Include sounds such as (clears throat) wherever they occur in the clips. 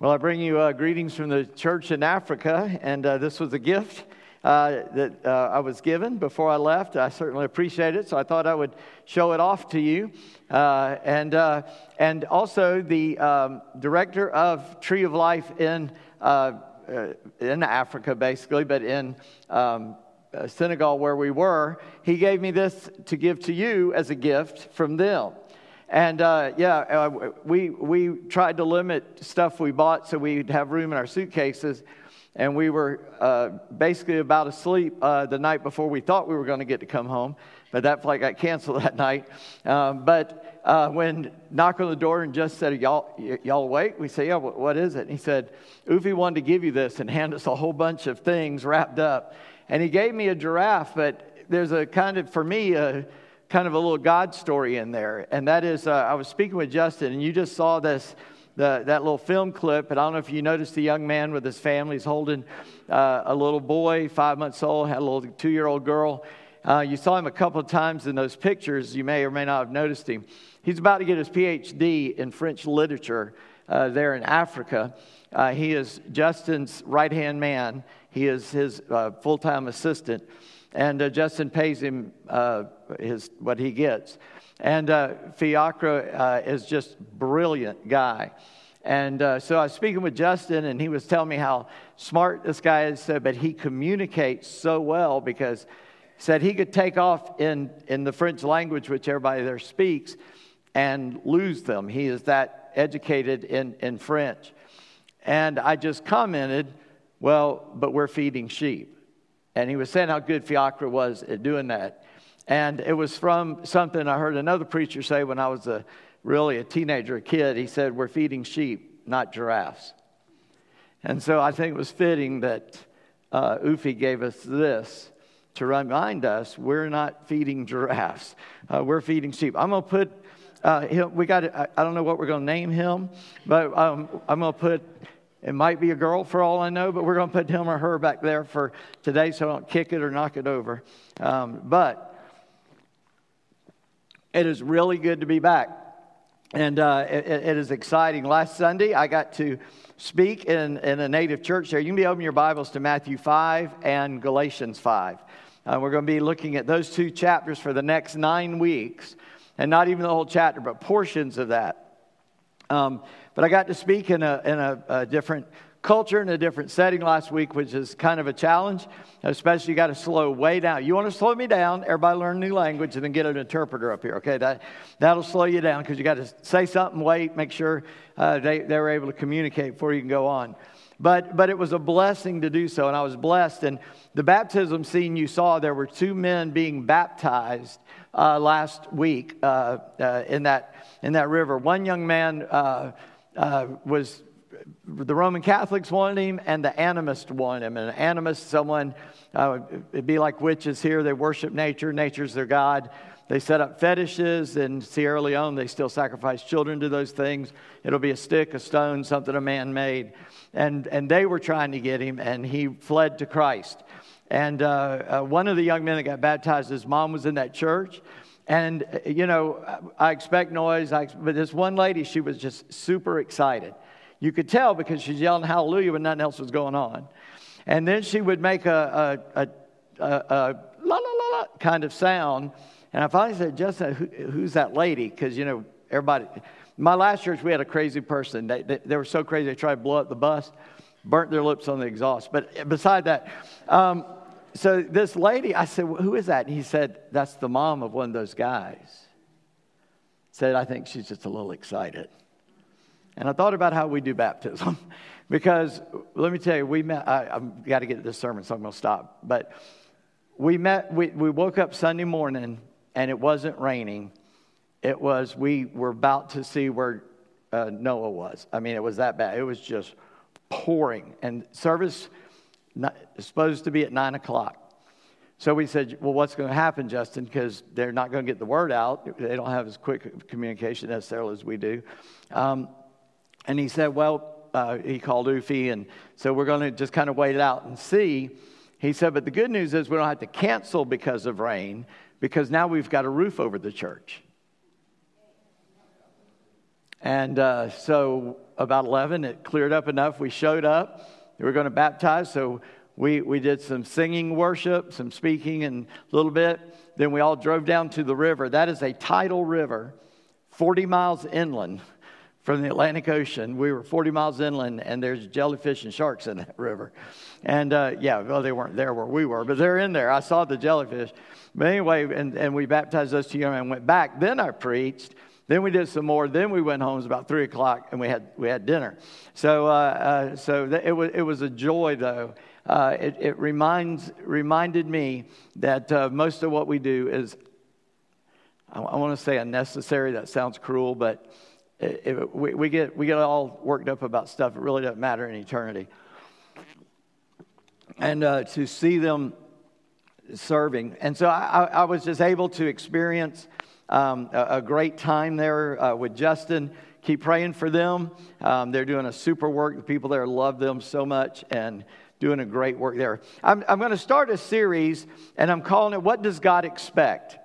Well, I bring you uh, greetings from the church in Africa, and uh, this was a gift uh, that uh, I was given before I left. I certainly appreciate it, so I thought I would show it off to you. Uh, and, uh, and also, the um, director of Tree of Life in, in Africa, basically, but in um, Senegal, where we were, he gave me this to give to you as a gift from them. And uh, yeah, uh, we, we tried to limit stuff we bought so we'd have room in our suitcases. And we were uh, basically about asleep uh, the night before we thought we were going to get to come home. But that flight got canceled (laughs) that night. Um, but uh, when knocked on the door and just said, y'all, y'all awake? We say, yeah, what is it? And he said, Ufi wanted to give you this and hand us a whole bunch of things wrapped up. And he gave me a giraffe, but there's a kind of, for me, a, kind of a little God story in there. And that is, uh, I was speaking with Justin, and you just saw this, the, that little film clip. And I don't know if you noticed the young man with his family is holding uh, a little boy, five months old, had a little two year old girl. Uh, you saw him a couple of times in those pictures. You may or may not have noticed him. He's about to get his PhD in French literature uh, there in Africa. Uh, he is Justin's right hand man, he is his uh, full time assistant and uh, Justin pays him uh, his what he gets. And uh, Fiacre uh, is just brilliant guy. And uh, so I was speaking with Justin, and he was telling me how smart this guy is, but he communicates so well because he said he could take off in, in the French language, which everybody there speaks, and lose them. He is that educated in, in French. And I just commented, well, but we're feeding sheep. And he was saying how good Fiacre was at doing that. And it was from something I heard another preacher say when I was a, really a teenager, a kid. He said, We're feeding sheep, not giraffes. And so I think it was fitting that uh, Ufi gave us this to remind us we're not feeding giraffes, uh, we're feeding sheep. I'm going to put, uh, we got, I, I don't know what we're going to name him, but um, I'm going to put it might be a girl for all I know, but we're going to put him or her back there for today so I don't kick it or knock it over. Um, but it is really good to be back. And uh, it, it is exciting. Last Sunday, I got to speak in, in a native church there. You can be opening your Bibles to Matthew 5 and Galatians 5. Uh, we're going to be looking at those two chapters for the next nine weeks, and not even the whole chapter, but portions of that. Um, but I got to speak in a, in a, a different culture in a different setting last week, which is kind of a challenge, especially you got to slow way down. You want to slow me down, everybody learn a new language and then get an interpreter up here, okay? That, that'll slow you down because you got to say something, wait, make sure uh, they, they were able to communicate before you can go on. But, but it was a blessing to do so, and I was blessed. And the baptism scene you saw, there were two men being baptized uh, last week uh, uh in, that, in that river. One young man uh, uh, was the Roman Catholics wanted him, and the animists wanted him. And an animist, someone, it'd be like witches here. They worship nature. Nature's their god. They set up fetishes in Sierra Leone. They still sacrifice children to those things. It'll be a stick, a stone, something a man made. And, and they were trying to get him, and he fled to Christ. And uh, uh, one of the young men that got baptized, his mom was in that church. And, uh, you know, I expect noise, I, but this one lady, she was just super excited. You could tell because she's yelling hallelujah when nothing else was going on. And then she would make a, a, a, a la, la, la, la kind of sound. And I finally said, Justin, who, who's that lady? Because, you know, everybody, my last church, we had a crazy person. They, they, they, were so crazy, they tried to blow up the bus, burnt their lips on the exhaust. But beside that, um, so this lady, I said, well, Who is that? And he said, That's the mom of one of those guys. Said, I think she's just a little excited. And I thought about how we do baptism. (laughs) because let me tell you, we met, I, have got to get to this sermon, so I'm going to stop. But we met, we, we woke up Sunday morning and it wasn't raining. It was, we were about to see where uh, Noah was. I mean, it was that bad. It was just pouring. And service supposed to be at nine o'clock. So we said, Well, what's going to happen, Justin? Because they're not going to get the word out. They don't have as quick communication necessarily as we do. Um, and he said, Well, uh, he called Ufi, and so we're going to just kind of wait it out and see. He said, But the good news is we don't have to cancel because of rain, because now we've got a roof over the church. And uh, so about 11, it cleared up enough. We showed up. We were going to baptize, so we, we did some singing worship, some speaking, and a little bit. Then we all drove down to the river. That is a tidal river, 40 miles inland from the Atlantic Ocean. We were 40 miles inland, and there's jellyfish and sharks in that river. And uh, yeah, well, they weren't there where we were, but they're in there. I saw the jellyfish. But anyway, and, and we baptized those two young men and went back. Then I preached. Then we did some more. Then we went home. It was about three o'clock, and we had we had dinner. So uh, uh, so th- it was it was a joy though. Uh, it, it reminds reminded me that uh, most of what we do is I, want to say unnecessary. That sounds cruel, but it, it, we, we get we get all worked up about stuff. It really doesn't matter in eternity. And uh, to see them serving, and so I, I was just able to experience um, a, a, great time there uh, with Justin. Keep praying for them. Um, they're doing a super work. The people there love them so much and doing a great work there. I'm, I'm going to start a series, and I'm calling it What Does God Expect?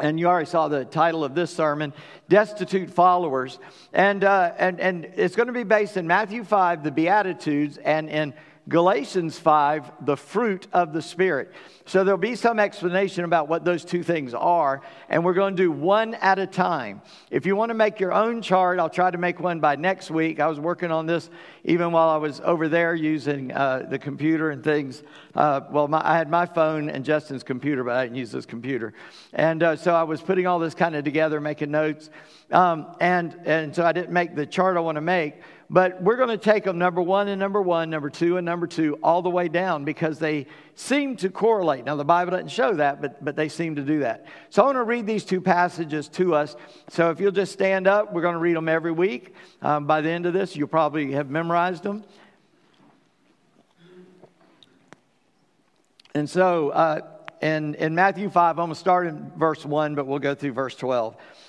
And you already saw the title of this sermon, Destitute Followers. And, uh, and, and it's going to be based in Matthew 5, the Beatitudes, and in Galatians 5, the fruit of the Spirit. So there'll be some explanation about what those two things are, and we're going to do one at a time. If you want to make your own chart, I'll try to make one by next week. I was working on this even while I was over there using uh, the computer and things. Uh, well, my, I had my phone and Justin's computer, but I didn't use his computer. And uh, so I was putting all this kind of together, making notes. Um, and, and so I didn't make the chart I want to make. But we're going to take them number one and number one, number two and number two, all the way down because they seem to correlate. Now, the Bible doesn't show that, but, but they seem to do that. So I want to read these two passages to us. So if you'll just stand up, we're going to read them every week. Um, by the end of this, you'll probably have memorized them. And so uh, in, in Matthew 5, I'm going to start in verse 1, but we'll go through verse 12.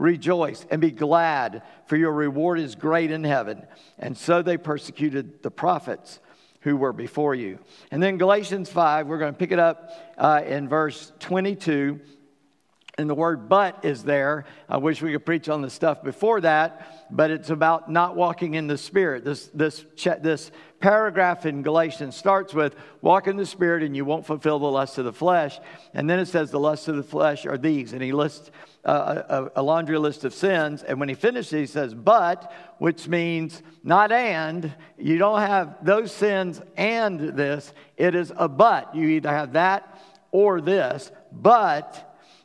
Rejoice and be glad, for your reward is great in heaven. And so they persecuted the prophets who were before you. And then Galatians 5, we're going to pick it up uh, in verse 22. And the word but is there. I wish we could preach on the stuff before that, but it's about not walking in the Spirit. This, this, this paragraph in Galatians starts with walk in the Spirit and you won't fulfill the lusts of the flesh. And then it says the lusts of the flesh are these. And he lists a, a, laundry list of sins. And when he finishes, he says, but, which means not and. You don't have those sins and this. It is a but. You either have that or this. But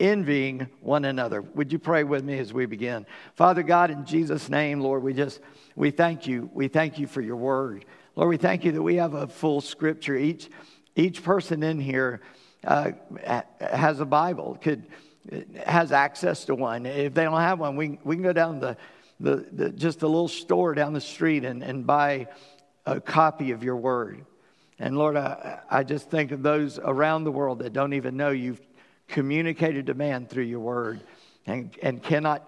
Envying one another. Would you pray with me as we begin? Father God, in Jesus' name, Lord, we just, we thank you. We thank you for your word. Lord, we thank you that we have a full scripture. Each, each person in here uh, has a Bible, could, has access to one. If they don't have one, we, we can go down the, the, the just a little store down the street and, and buy a copy of your word. And Lord, I, I just think of those around the world that don't even know you've communicated to man through your word and, and cannot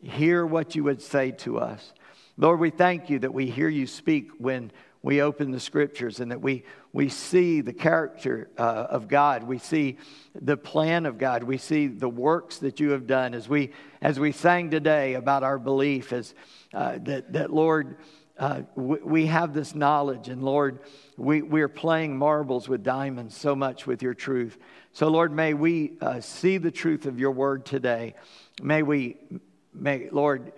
hear what you would say to us. Lord, we thank you that we hear you speak when we open the scriptures and that we, we see the character uh, of God. We see the plan of God. We see the works that you have done. As we, as we sang today about our belief, as, uh, that, that, Lord, uh, we, we have this knowledge, and Lord, we, we're playing marbles with diamonds so much with your truth. So, Lord, may we uh, see the truth of your word today. May we, may, Lord,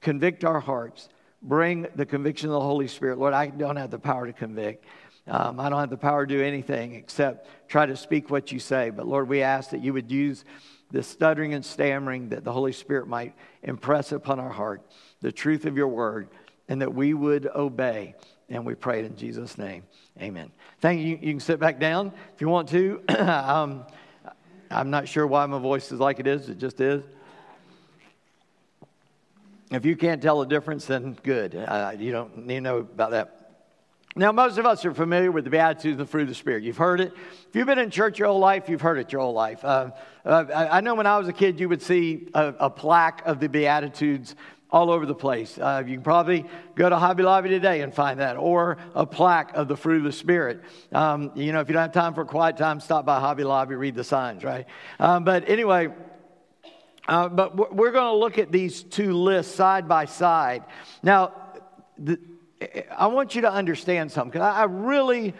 convict our hearts. Bring the conviction of the Holy Spirit. Lord, I don't have the power to convict. Um, I don't have the power to do anything except try to speak what you say. But Lord, we ask that you would use the stuttering and stammering that the Holy Spirit might impress upon our heart the truth of your word and that we would obey. And we pray it in Jesus' name. Amen. Thank you. You can sit back down if you want to. (clears throat) um, I'm not sure why my voice is like it is, it just is. If you can't tell the difference, then good. Uh, you don't need to know about that. Now, most of us are familiar with the Beatitudes and the fruit of the Spirit. You've heard it. If you've been in church your whole life, you've heard it your whole life. Uh, uh, I know when I was a kid, you would see a, a plaque of the Beatitudes all over the place. Uh, you can probably go to Hobby Lobby today and find that, or a plaque of the fruit of the Spirit. Um, you know, if you don't have time for quiet time, stop by Hobby Lobby, read the signs, right? Um, but anyway, uh, but we're going to look at these two lists side by side. Now, the, I want you to understand something because I really,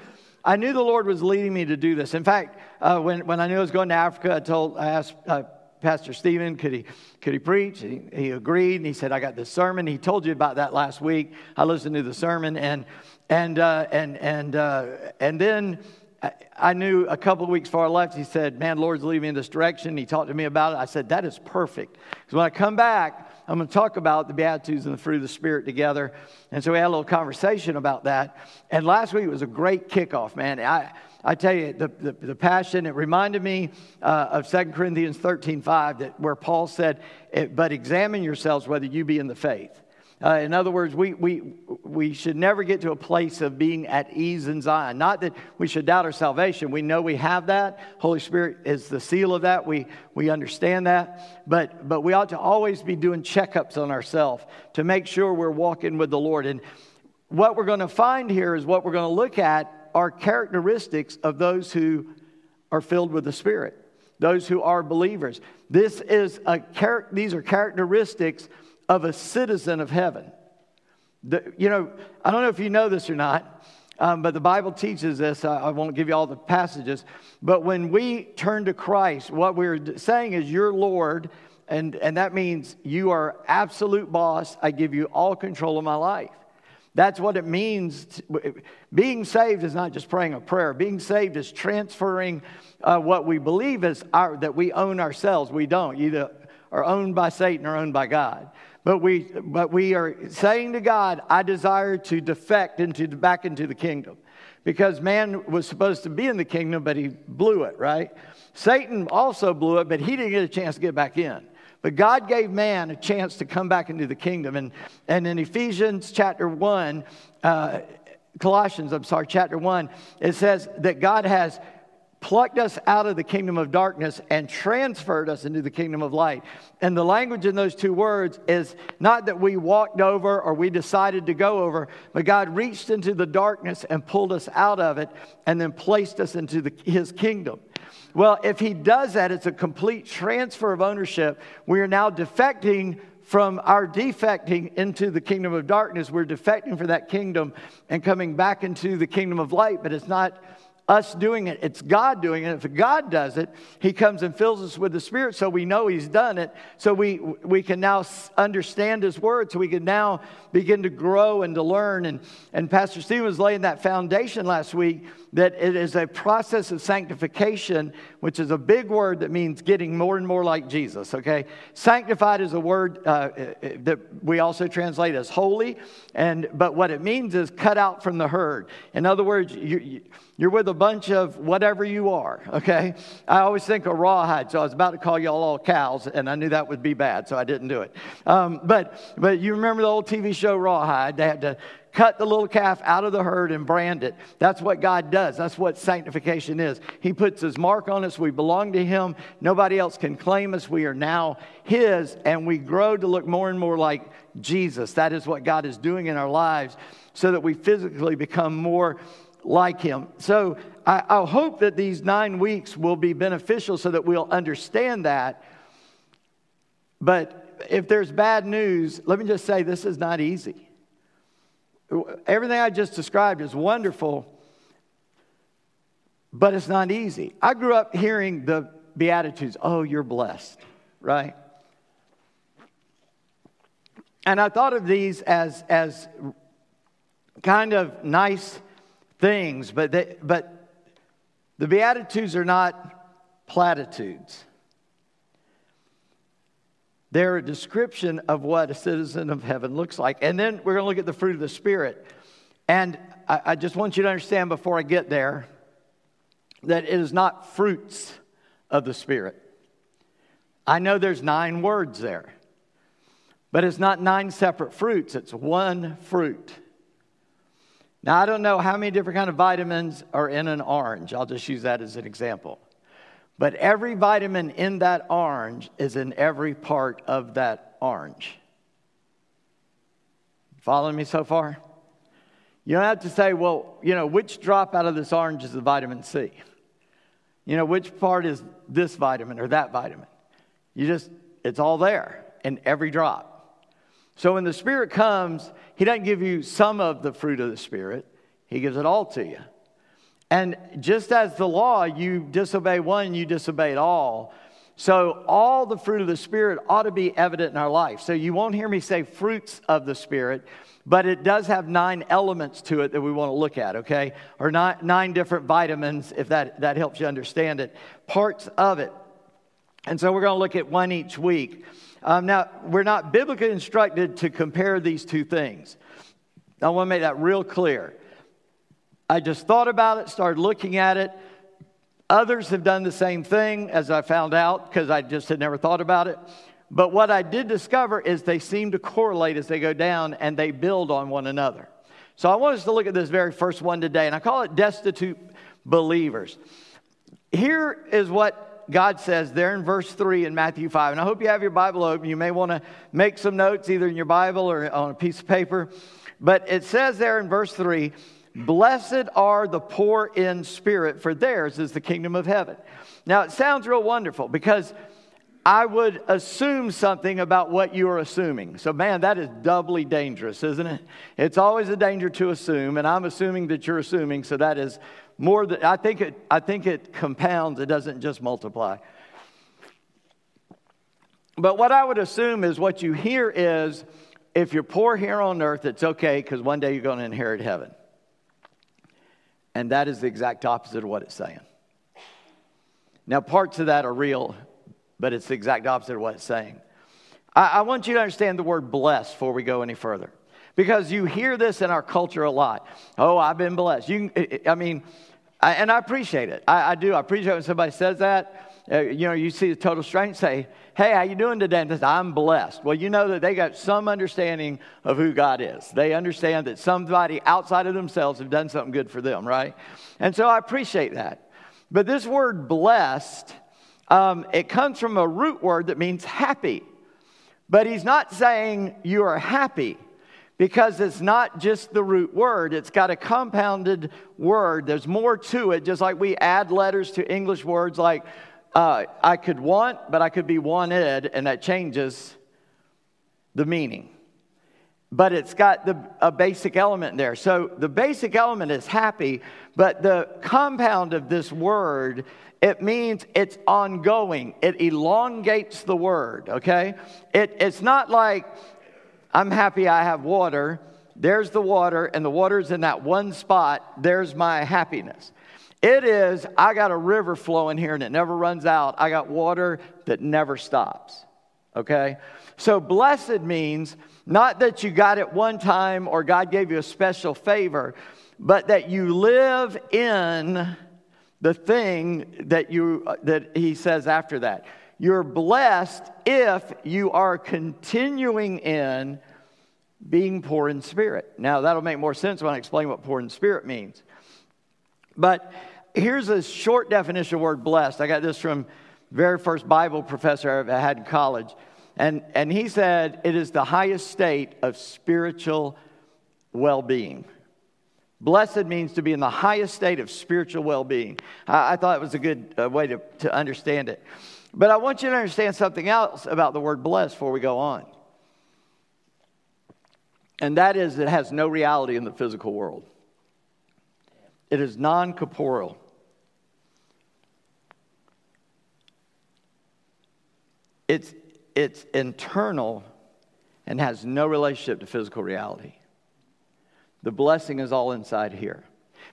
I knew the Lord was leading me to do this. In fact, uh, when, when I knew I was going to Africa, I told, I asked uh, Pastor Stephen, could he, could he preach? He, he, agreed, and he said, I got this sermon. He told you about that last week. I listened to the sermon, and, and, uh, and, and, uh, and then I knew a couple of weeks before I left, he said, Man, Lord's leading me in this direction. He talked to me about it. I said, That is perfect. Because when I come back, I'm going to talk about the Beatitudes and the fruit of the Spirit together. And so we had a little conversation about that. And last week was a great kickoff, man. I, I tell you, the, the, the passion, it reminded me uh, of 2 Corinthians 13 5, that, where Paul said, But examine yourselves whether you be in the faith. Uh, in other words, we, we, we should never get to a place of being at ease in Zion. Not that we should doubt our salvation. We know we have that. Holy Spirit is the seal of that. We, we understand that. But, but we ought to always be doing checkups on ourselves to make sure we're walking with the Lord. And what we're going to find here is what we're going to look at are characteristics of those who are filled with the Spirit, those who are believers. This is a char- these are characteristics of a citizen of heaven. The, you know, I don't know if you know this or not, um, but the Bible teaches this. I, I, won't give you all the passages. But when we turn to Christ, what we're saying is, You're Lord, and, and that means you are absolute boss. I give you all control of my life. That's what it means. Being saved is not just praying a prayer. Being saved is transferring uh, what we believe is our, that we own ourselves. We don't. Either are owned by Satan or owned by God. But we, but we are saying to God, I desire to defect into, back into the kingdom. Because man was supposed to be in the kingdom, but he blew it, right? Satan also blew it, but he didn't get a chance to get back in. But God gave man a chance to come back into the kingdom. And, and in Ephesians chapter 1, uh, Colossians, I'm sorry, chapter 1, it says that God has plucked us out of the kingdom of darkness and transferred us into the kingdom of light. And the language in those two words is not that we walked over or we decided to go over, but God reached into the darkness and pulled us out of it and then placed us into the, his kingdom. Well, if he does that, it's a complete transfer of ownership. We are now defecting from our defecting into the kingdom of darkness. We're defecting for that kingdom and coming back into the kingdom of light, but it's not us doing it. It's God doing it. If God does it, He comes and fills us with the Spirit so we know He's done it. So we, we can now understand His Word. So we can now begin to grow and to learn. And, and Pastor Stephen was laying that foundation last week that it is a process of sanctification, which is a big word that means getting more and more like Jesus, okay? Sanctified is a word uh, uh that we also translate as holy, and, but what it means is cut out from the herd. In other words, you, you're with a bunch of whatever you are, okay? I always think of rawhide, so I was about to call y'all all cows, and I knew that would be bad, so I didn't do it. Um, but, but you remember the old TV show Rawhide? They had to cut the little calf out of the herd and brand it. That's what God does. That's what sanctification is. He puts his mark on us. We belong to him. Nobody else can claim us. We are now his, and we grow to look more and more like Jesus. That is what God is doing in our lives so that we physically become more like him. So I, I hope that these nine weeks will be beneficial so that we'll understand that. But if there's bad news, let me just say this is not easy. Everything I just described is wonderful, but it's not easy. I grew up hearing the Beatitudes oh, you're blessed, right? And I thought of these as, as kind of nice things, but, they, but the Beatitudes are not platitudes. They're a description of what a citizen of heaven looks like. And then we're going to look at the fruit of the Spirit. And I, I just want you to understand before I get there that it is not fruits of the Spirit. I know there's nine words there, but it's not nine separate fruits, it's one fruit. Now, I don't know how many different kind of vitamins are in an orange. I'll just use that as an example. But every vitamin in that orange is in every part of that orange. Following me so far? You don't have to say, well, you know, which drop out of this orange is the vitamin C? You know, which part is this vitamin or that vitamin? You just, it's all there in every drop. So when the Spirit comes, He doesn't give you some of the fruit of the Spirit, He gives it all to you. And just as the law, you disobey one, you disobey it all. So all the fruit of the Spirit ought to be evident in our life. So you won't hear me say fruits of the Spirit, but it does have nine elements to it that we want to look at, okay? Or nine, nine different vitamins, if that, that helps you understand it, parts of it. And so we're going to look at one each week. Um, now, we're not biblically instructed to compare these two things. I want to make that real clear. I just thought about it, started looking at it. Others have done the same thing, as I found out, because I just had never thought about it. But what I did discover is they seem to correlate as they go down and they build on one another. So I want us to look at this very first one today, and I call it destitute believers. Here is what God says there in verse 3 in Matthew 5. And I hope you have your Bible open. You may want to make some notes either in your Bible or on a piece of paper. But it says there in verse 3 Blessed are the poor in spirit, for theirs is the kingdom of heaven. Now, it sounds real wonderful because I would assume something about what you are assuming. So, man, that is doubly dangerous, isn't it? It's always a danger to assume, and I'm assuming that you're assuming, so that is more than I think it I think it compounds, it doesn't just multiply. But what I would assume is what you hear is if you're poor here on earth, it's okay because one day you're going to inherit heaven. And that is the exact opposite of what it's saying. Now, parts of that are real, but it's the exact opposite of what it's saying. I, I want you to understand the word blessed before we go any further. Because you hear this in our culture a lot. Oh, I've been blessed. You, I mean, I, and I appreciate it. I, I, do. I appreciate when somebody says that. Uh, you know, you see a total stranger say, "Hey, how you doing today?" And says, "I'm blessed." Well, you know that they got some understanding of who God is. They understand that somebody outside of themselves have done something good for them, right? And so I appreciate that. But this word "blessed," um, it comes from a root word that means happy. But he's not saying you are happy because it's not just the root word, it's got a compounded word. There's more to it, just like we add letters to English words like uh, I could want, but I could be wanted, and that changes the meaning. But it's got the, a basic element there. So the basic element is happy, but the compound of this word, it means it's ongoing. It elongates the word, okay? It, it's not like I'm happy I have water. There's the water, and the water's in that one spot. There's my happiness. It is, I got a river flowing here and it never runs out. I got water that never stops. Okay? So blessed means not that you got it one time or God gave you a special favor, but that you live in the thing that you that he says after that. You're blessed if you are continuing in being poor in spirit. Now, that'll make more sense when I explain what poor in spirit means. But here's a short definition of the word blessed. I got this from very first Bible professor I had in college. And, and he said it is the highest state of spiritual well being. Blessed means to be in the highest state of spiritual well being. I, I, thought it was a good uh, way to, to understand it. But I want you to understand something else about the word blessed before we go on. And that is, it has no reality in the physical world, it is non corporeal. It's, it's internal and has no relationship to physical reality. The blessing is all inside here.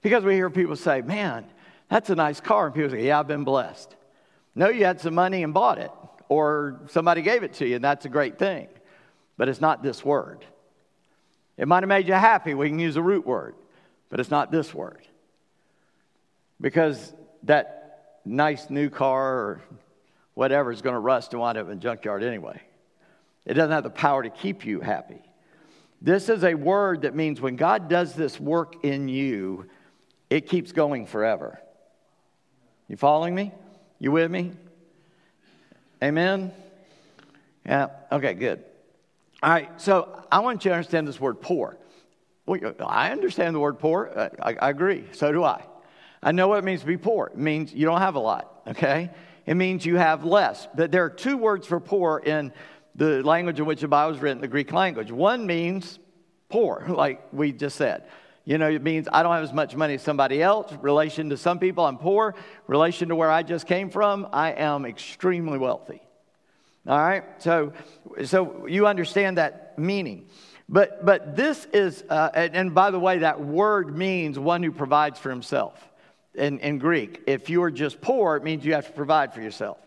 Because we hear people say, man, that's a nice car. And people say, yeah, I've been blessed. No, you had some money and bought it, or somebody gave it to you, and that's a great thing. But it's not this word. It might have made you happy. We can use a root word, but it's not this word. Because that nice new car or whatever is going to rust and wind up in a junkyard anyway. It doesn't have the power to keep you happy. This is a word that means when God does this work in you, it keeps going forever. You following me? You with me? Amen? Yeah, okay, good. All right, so I want you to understand this word poor. I understand the word poor. Uh, I, I agree. So do I. I know what it means to be poor. It means you don't have a lot, okay? It means you have less. But there are two words for poor in the language in which the Bible was written, the Greek language. One means poor, (laughs) like we just said. You know, it means I don't have as much money as somebody else. Relation to some people, I'm poor. Relation to where I just came from, I am extremely wealthy. All right? So, so you understand that meaning. But, but this is, uh, and, and, by the way, that word means one who provides for himself in, in Greek. If you are just poor, it means you have to provide for yourself.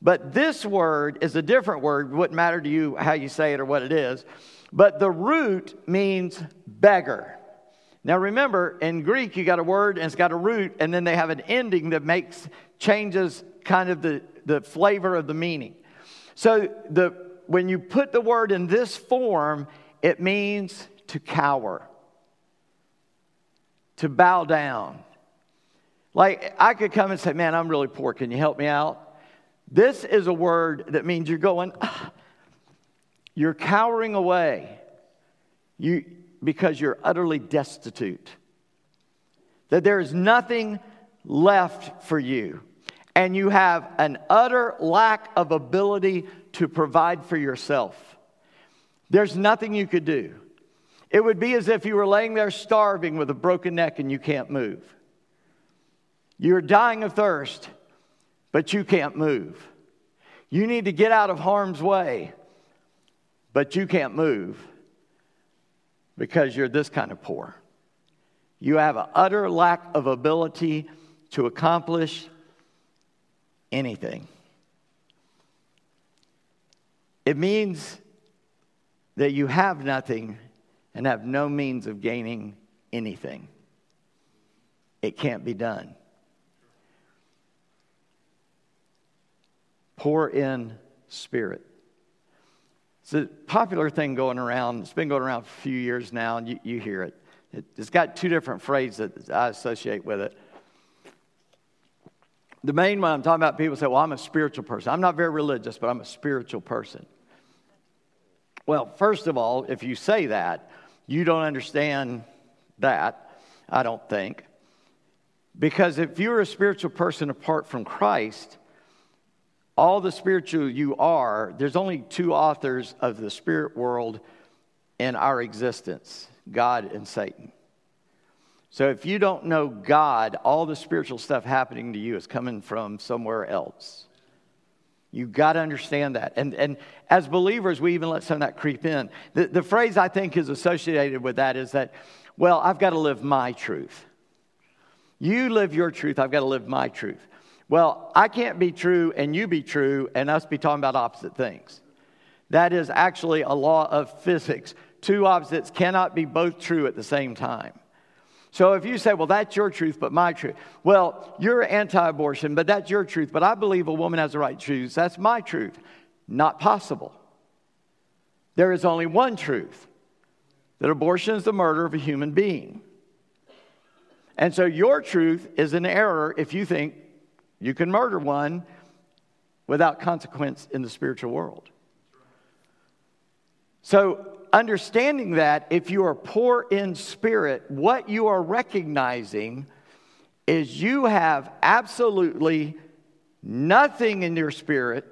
But this word is a different word. It wouldn't matter to you how you say it or what it is. But the root means beggar. Now remember, in Greek, you got a word and it's got a root, and then they have an ending that makes changes kind of the, the flavor of the meaning. So the, when you put the word in this form, it means to cower, to bow down. Like I could come and say, Man, I'm really poor. Can you help me out? This is a word that means you're going, ah, you're cowering away you, because you're utterly destitute. That there is nothing left for you. And you have an utter lack of ability to provide for yourself. There's nothing you could do. It would be as if you were laying there starving with a broken neck and you can't move. You're dying of thirst but you can't move. You need to get out of harm's way, but you can't move because you're this kind of poor. You have an utter lack of ability to accomplish anything. It means that you have nothing and have no means of gaining anything. It can't be done. poor in spirit. It's a popular thing going around. It's been going around for a few years now, and you, you hear it. it. It's got two different phrases that I associate with it. The main one I'm talking about, people say, Well, I'm a spiritual person. I'm not very religious, but I'm a spiritual person. Well, first of all, if you say that, you don't understand that, I don't think. Because if you're a spiritual person apart from Christ, all the spiritual you are, there's only two authors of the spirit world in our existence God and Satan. So if you don't know God, all the spiritual stuff happening to you is coming from somewhere else. You've got to understand that. And, and as believers, we even let some of that creep in. The, the phrase I think is associated with that is that, well, I've got to live my truth. You live your truth, I've got to live my truth. Well, I can't be true and you be true and us be talking about opposite things. That is actually a law of physics. Two opposites cannot be both true at the same time. So if you say, well, that's your truth, but my truth. Well, you're anti abortion, but that's your truth. But I believe a woman has the right to choose. That's my truth. Not possible. There is only one truth that abortion is the murder of a human being. And so your truth is an error if you think you can murder one without consequence in the spiritual world. So understanding that if you are poor in spirit, what you are recognizing is you have absolutely nothing in your spirit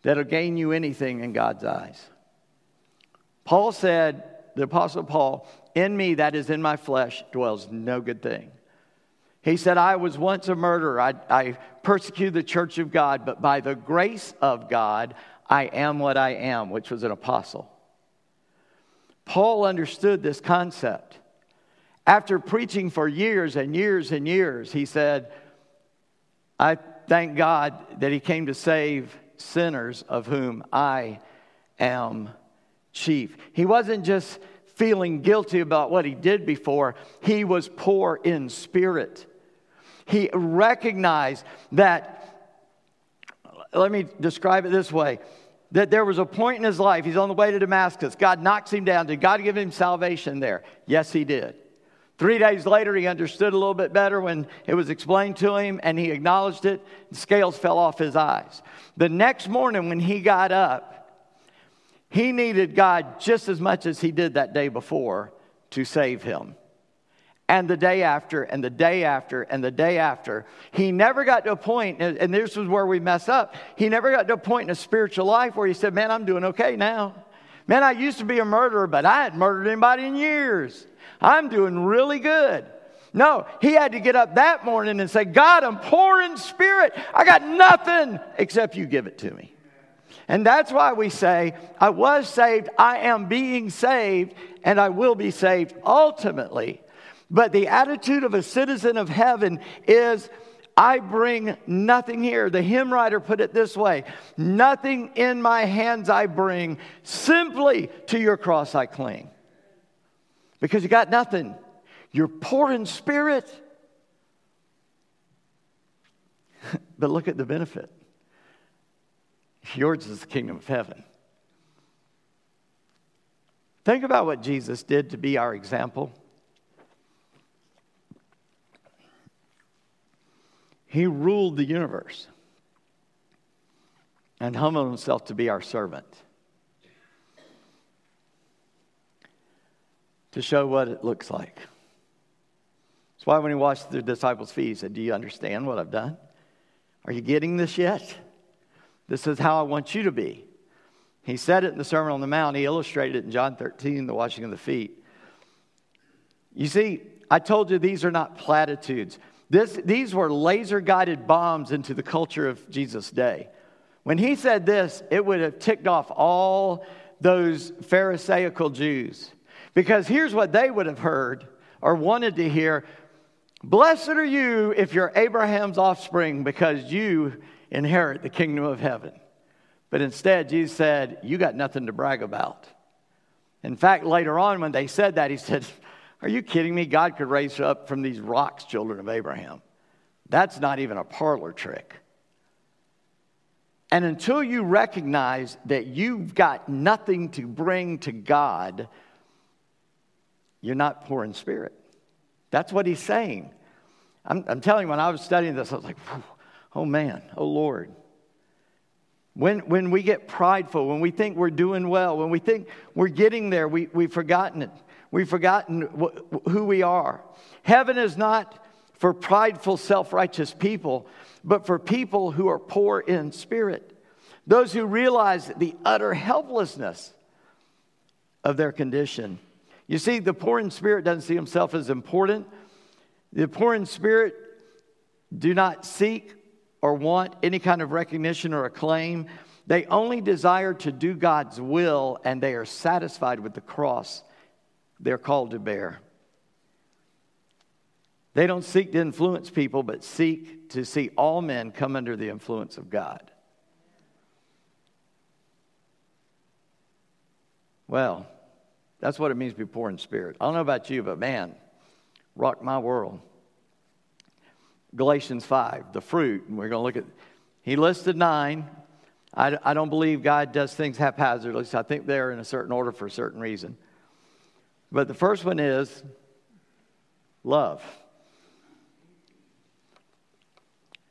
that'll gain you anything in God's eyes. Paul said, the Apostle Paul, in me, that is in my flesh, dwells no good thing. He said, I was once a murderer. I, I persecuted the church of God, but by the grace of God, I am what I am, which was an apostle. Paul understood this concept. After preaching for years and years and years, he said, I thank God that he came to save sinners, of whom I am chief. He wasn't just feeling guilty about what he did before, he was poor in spirit. He recognized that, let me describe it this way that there was a point in his life, he's on the way to Damascus. God knocks him down. Did God give him salvation there? Yes, he did. Three days later, he understood a little bit better when it was explained to him and he acknowledged it. Scales fell off his eyes. The next morning, when he got up, he needed God just as much as he did that day before to save him. And the day after, and the day after, and the day after. He never got to a point, and this was where we mess up. He never got to a point in his spiritual life where he said, Man, I'm doing okay now. Man, I used to be a murderer, but I hadn't murdered anybody in years. I'm doing really good. No, he had to get up that morning and say, God, I'm poor in spirit. I got nothing except you give it to me. And that's why we say, I was saved, I am being saved, and I will be saved ultimately. But the attitude of a citizen of heaven is, I bring nothing here. The hymn writer put it this way Nothing in my hands I bring, simply to your cross I cling. Because you got nothing. You're poor in spirit. (laughs) but look at the benefit. Yours is the kingdom of heaven. Think about what Jesus did to be our example. He ruled the universe and humbled himself to be our servant. To show what it looks like. That's why when he washed the disciples' feet, he said, Do you understand what I've done? Are you getting this yet? This is how I want you to be. He said it in the Sermon on the Mount. He illustrated it in John 13, the washing of the feet. You see, I told you these are not platitudes. This, these were laser guided bombs into the culture of Jesus' day. When he said this, it would have ticked off all those Pharisaical Jews. Because here's what they would have heard or wanted to hear Blessed are you if you're Abraham's offspring, because you inherit the kingdom of heaven. But instead, Jesus said, You got nothing to brag about. In fact, later on, when they said that, he said, Are you kidding me? God could raise up from these rocks children of Abraham. That's not even a parlor trick. And until you recognize that you've got nothing to bring to God, you're not poor in spirit. That's what he's saying. I'm, I'm telling you, when I was studying this, I was like, Oh man, oh Lord. When, when we get prideful, when we think we're doing well, when we think we're getting there, we, we've forgotten it. We've forgotten wh- who we are. Heaven is not for prideful, self righteous people, but for people who are poor in spirit. Those who realize the utter helplessness of their condition. You see, the poor in spirit doesn't see himself as important. The poor in spirit do not seek or want any kind of recognition or acclaim. They only desire to do God's will and they are satisfied with the cross they're called to bear. They don't seek to influence people, but seek to see all men come under the influence of God. Well, that's what it means to be poor in spirit. I don't know about you, but man, rock my world. Galatians 5, the fruit. And we're going to look at, he listed nine. I, I don't believe God does things haphazardly, so I think they're in a certain order for a certain reason. But the first one is love.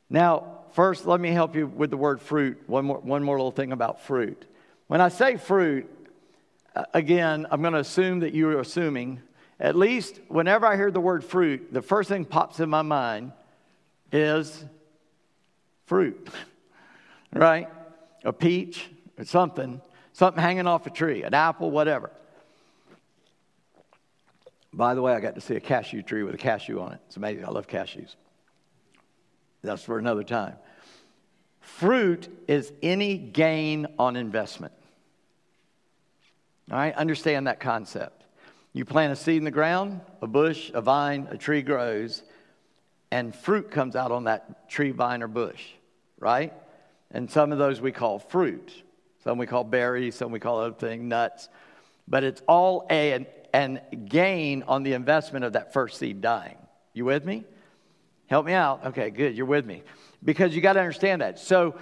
Now, first, let me help you with the word fruit. One more, one more little thing about fruit. When I say fruit, again, I'm going to assume that you're assuming, at least whenever I hear the word fruit, the first thing pops in my mind is fruit, (laughs) right? A peach or something, something hanging off a tree, an apple, whatever. By the way, I got to see a cashew tree with a cashew on it. It's amazing. I love cashews. That's for another time. Fruit is any gain on investment. All right, understand that concept. You plant a seed in the ground, a bush, a vine, a tree grows, and fruit comes out on that tree, vine, or bush, right? And some of those we call fruit. Some we call berries, some we call other things, nuts. But it's all a, an, gain on the investment of that first seed dying. You with me? Help me out. Okay, good. You're with me. Because you got to understand that. So,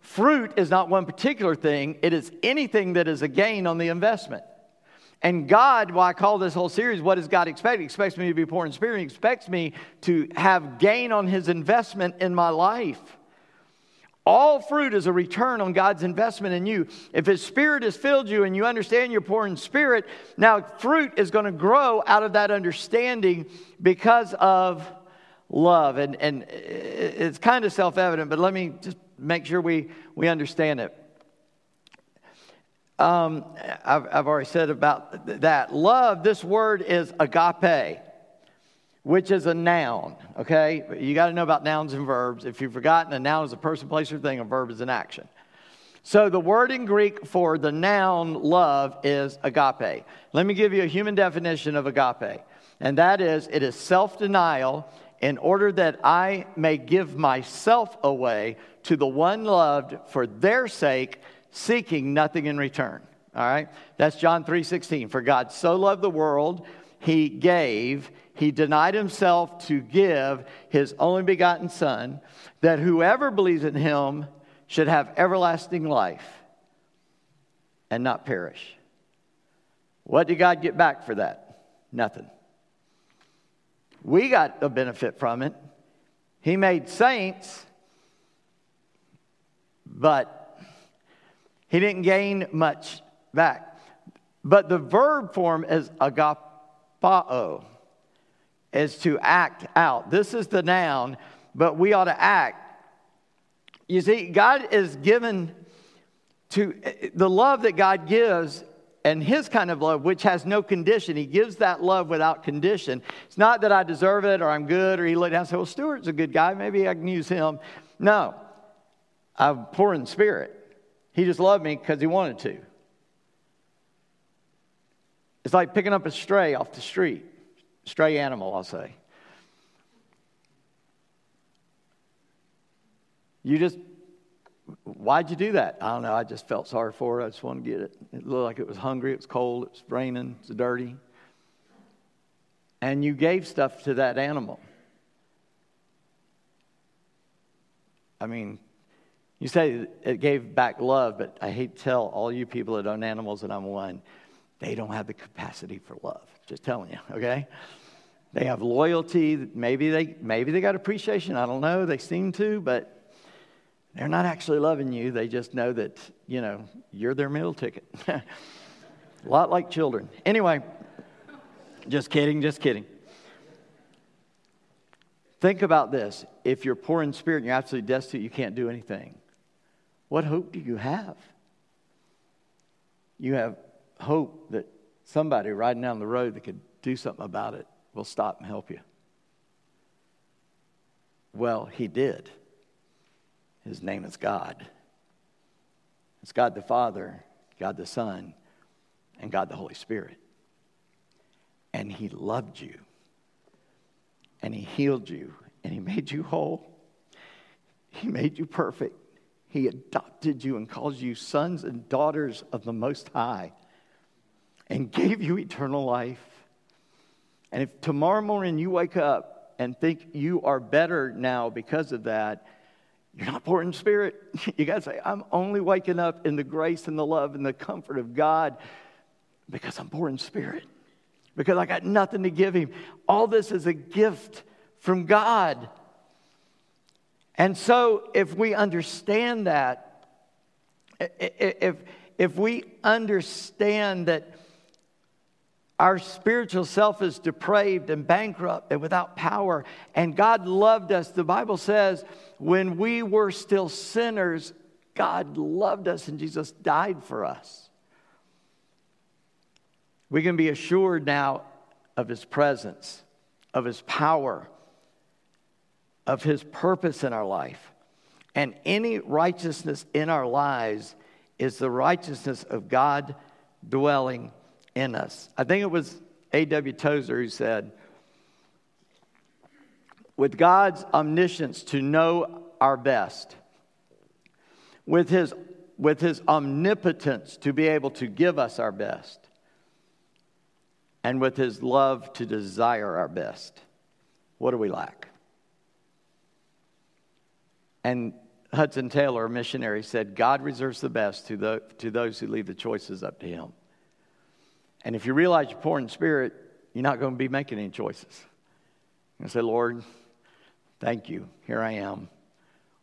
fruit is not one particular thing, it is anything that is a gain on the investment. And God, why I call this whole series, what does God expect? He expects me to be poor in spirit. He expects me to have gain on his investment in my life. All fruit is a return on God's investment in you. If His Spirit has filled you and you understand you're poor in spirit, now fruit is going to grow out of that understanding because of love. And, and it's kind of self evident, but let me just make sure we, we understand it. Um, I've, I've already said about that. Love, this word is agape which is a noun, okay? You got to know about nouns and verbs. If you've forgotten, a noun is a person, place, or thing, a verb is an action. So the word in Greek for the noun love is agape. Let me give you a human definition of agape, and that is it is self denial in order that I may give myself away to the one loved for their sake, seeking nothing in return. All right? That's John 3:16. For God so loved the world, he gave he denied himself to give his only begotten Son, that whoever believes in him should have everlasting life and not perish. What did God get back for that? Nothing. We got a benefit from it. He made saints, but he didn't gain much back. But the verb form is agapao is to act out. This is the noun, but we ought to act. You see, God is given to the love that God gives and his kind of love, which has no condition. He gives that love without condition. It's not that I deserve it or I'm good or he looked down and said, Well, Stuart's a good guy. Maybe I can use him. No, I'm poor in spirit. He just loved me because he wanted to. It's like picking up a stray off the street stray animal, I'll say. You just, why'd you do that? I don't know. I just felt sorry for it. I just wanted to get it. It looked like it was hungry. It was cold. It was raining. It was dirty. And you gave stuff to that animal. I mean, you say it gave back love, but I hate to tell all you people that own animals that I'm one, they don't have the capacity for love. Just telling you, okay? They have loyalty. Maybe they, maybe they got appreciation. I don't know. They seem to, but they're not actually loving you. They just know that, you know, you're their meal ticket. (laughs) A lot like children. Anyway, just kidding, just kidding. Think about this. If you're poor in spirit and you're absolutely destitute, you can't do anything. What hope do you have? You have hope that somebody riding down the road that could do something about it will stop and help you. Well, he did. His name is God. It's God the Father, God the Son, and God the Holy Spirit. And he loved you. And he healed you. And he made you whole. He made you perfect. He adopted you and calls you sons and daughters of the Most High and gave you eternal life. And if tomorrow morning you wake up and think you are better now because of that, you're not poor in spirit. (laughs) You got to say, I'm only waking up in the grace and the love and the comfort of God because I'm poor in spirit, because I got nothing to give Him. All this is a gift from God. And so, if we understand that, if, if we understand that our spiritual self is depraved and bankrupt and without power, and God loved us. The Bible says, when we were still sinners, God loved us and Jesus died for us. We can be assured now of His presence, of His power, of His purpose in our life. And any righteousness in our lives is the righteousness of God dwelling in us. I think it was A.W. Tozer who said, with God's omniscience to know our best, with his, with his omnipotence to be able to give us our best, and with his love to desire our best, what do we lack? And Hudson Taylor, a missionary, said, God reserves the best to, the, to those who leave the choices up to him. And if you realize you're poor in spirit, you're not going to be making any choices. You say, Lord, thank you. Here I am.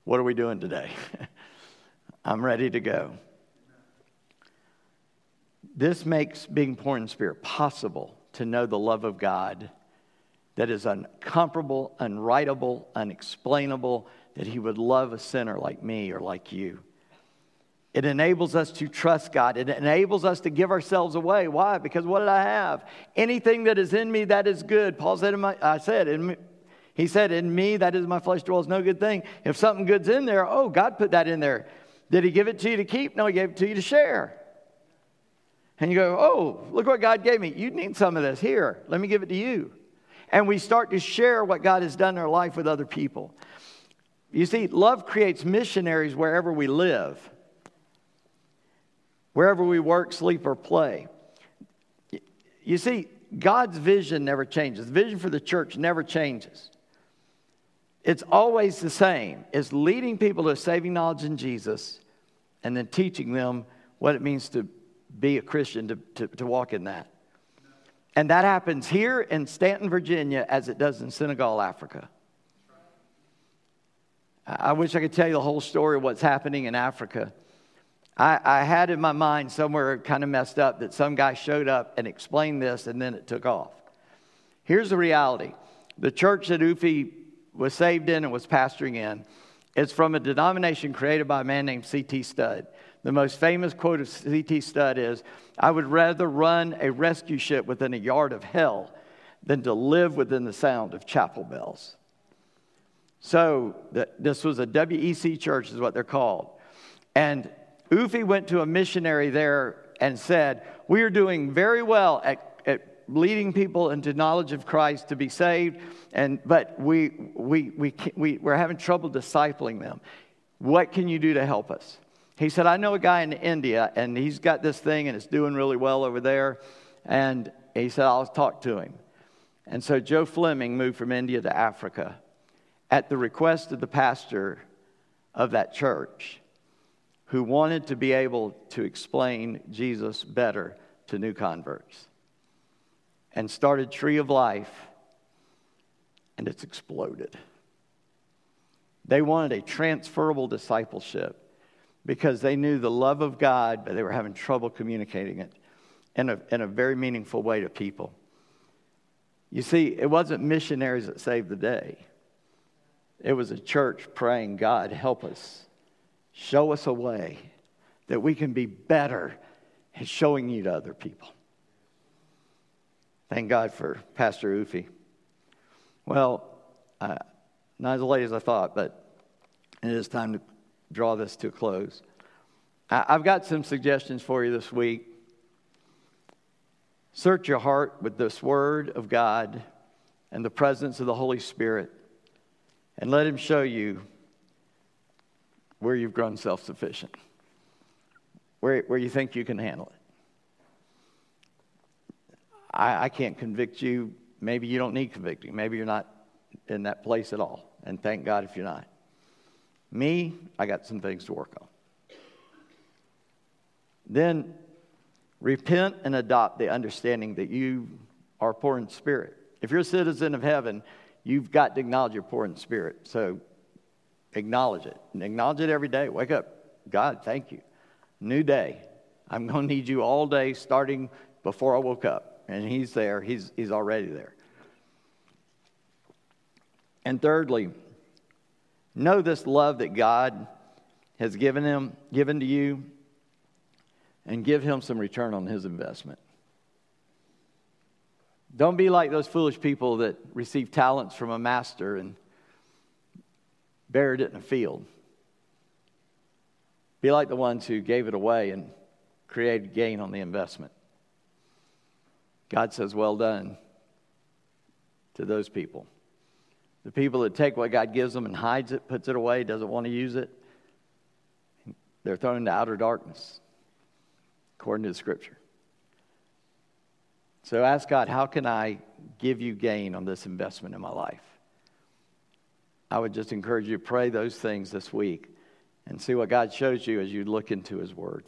What are we doing today? (laughs) I'm ready to go. This makes being poor in spirit possible to know the love of God that is uncomparable, unwritable, unexplainable, that He would love a sinner like me or like you. It enables us to trust God. It enables us to give ourselves away. Why? Because what did I have? Anything that is in me that is good. Paul said, my, I said, in he said, in me, that is my flesh dwells no good thing. If something good's in there, oh, God put that in there. Did he give it to you to keep? No, he gave it to you to share. And you go, oh, look what God gave me. You need some of this. Here, let me give it to you. And we start to share what God has done in our life with other people. You see, love creates missionaries wherever we live wherever we work, sleep, or play. You see, God's vision never changes. The vision for the church never changes. It's always the same. It's leading people to saving knowledge in Jesus and then teaching them what it means to be a Christian, to, to, to walk in that. And that happens here in Staunton, Virginia, as it does in Senegal, Africa. I wish I could tell you the whole story of what's happening in Africa. I, I had in my mind somewhere kind of messed up that some guy showed up and explained this and then it took off. Here's the reality the church that Ufi was saved in and was pastoring in is from a denomination created by a man named C.T. Studd. The most famous quote of C.T. Studd is I would rather run a rescue ship within a yard of hell than to live within the sound of chapel bells. So, this was a WEC church, is what they're called. And Ufi went to a missionary there and said, We are doing very well at, at leading people into knowledge of Christ to be saved, and, but we, we, we, we, we're having trouble discipling them. What can you do to help us? He said, I know a guy in India, and he's got this thing, and it's doing really well over there. And he said, I'll talk to him. And so Joe Fleming moved from India to Africa at the request of the pastor of that church who wanted to be able to explain Jesus better to new converts and started Tree of Life, and it's exploded. They wanted a transferable discipleship because they knew the love of God, but they were having trouble communicating it in a, in a very meaningful way to people. You see, it wasn't missionaries that saved the day, it was a church praying, God, help us Show us a way that we can be better at showing you to other people. Thank God for Pastor Ufi. Well, uh, not as late as I thought, but it is time to draw this to a close. I, I've got some suggestions for you this week. Search your heart with this Word of God and the presence of the Holy Spirit, and let Him show you where you've grown self sufficient, where, where you think you can handle it. I, I can't convict you. Maybe you don't need convicting. Maybe you're not in that place at all. And thank God if you're not. Me, I got some things to work on. Then repent and adopt the understanding that you are poor in spirit. If you're a citizen of heaven, you've got to acknowledge you're poor in spirit. So Acknowledge it. And acknowledge it every day. Wake up. God, thank you. New day. I'm going to need you all day, starting before I woke up. And he's there, he's, he's already there. And thirdly, know this love that God has given him, given to you, and give him some return on his investment. Don't be like those foolish people that receive talents from a master and buried it in a field. Be like the ones who gave it away and created gain on the investment. God says, Well done to those people. The people that take what God gives them and hides it, puts it away, doesn't want to use it, they're thrown into outer darkness, according to the scripture. So ask God, how can I give you gain on this investment in my life? I would just encourage you to pray those things this week and see what God shows you as you look into His Word.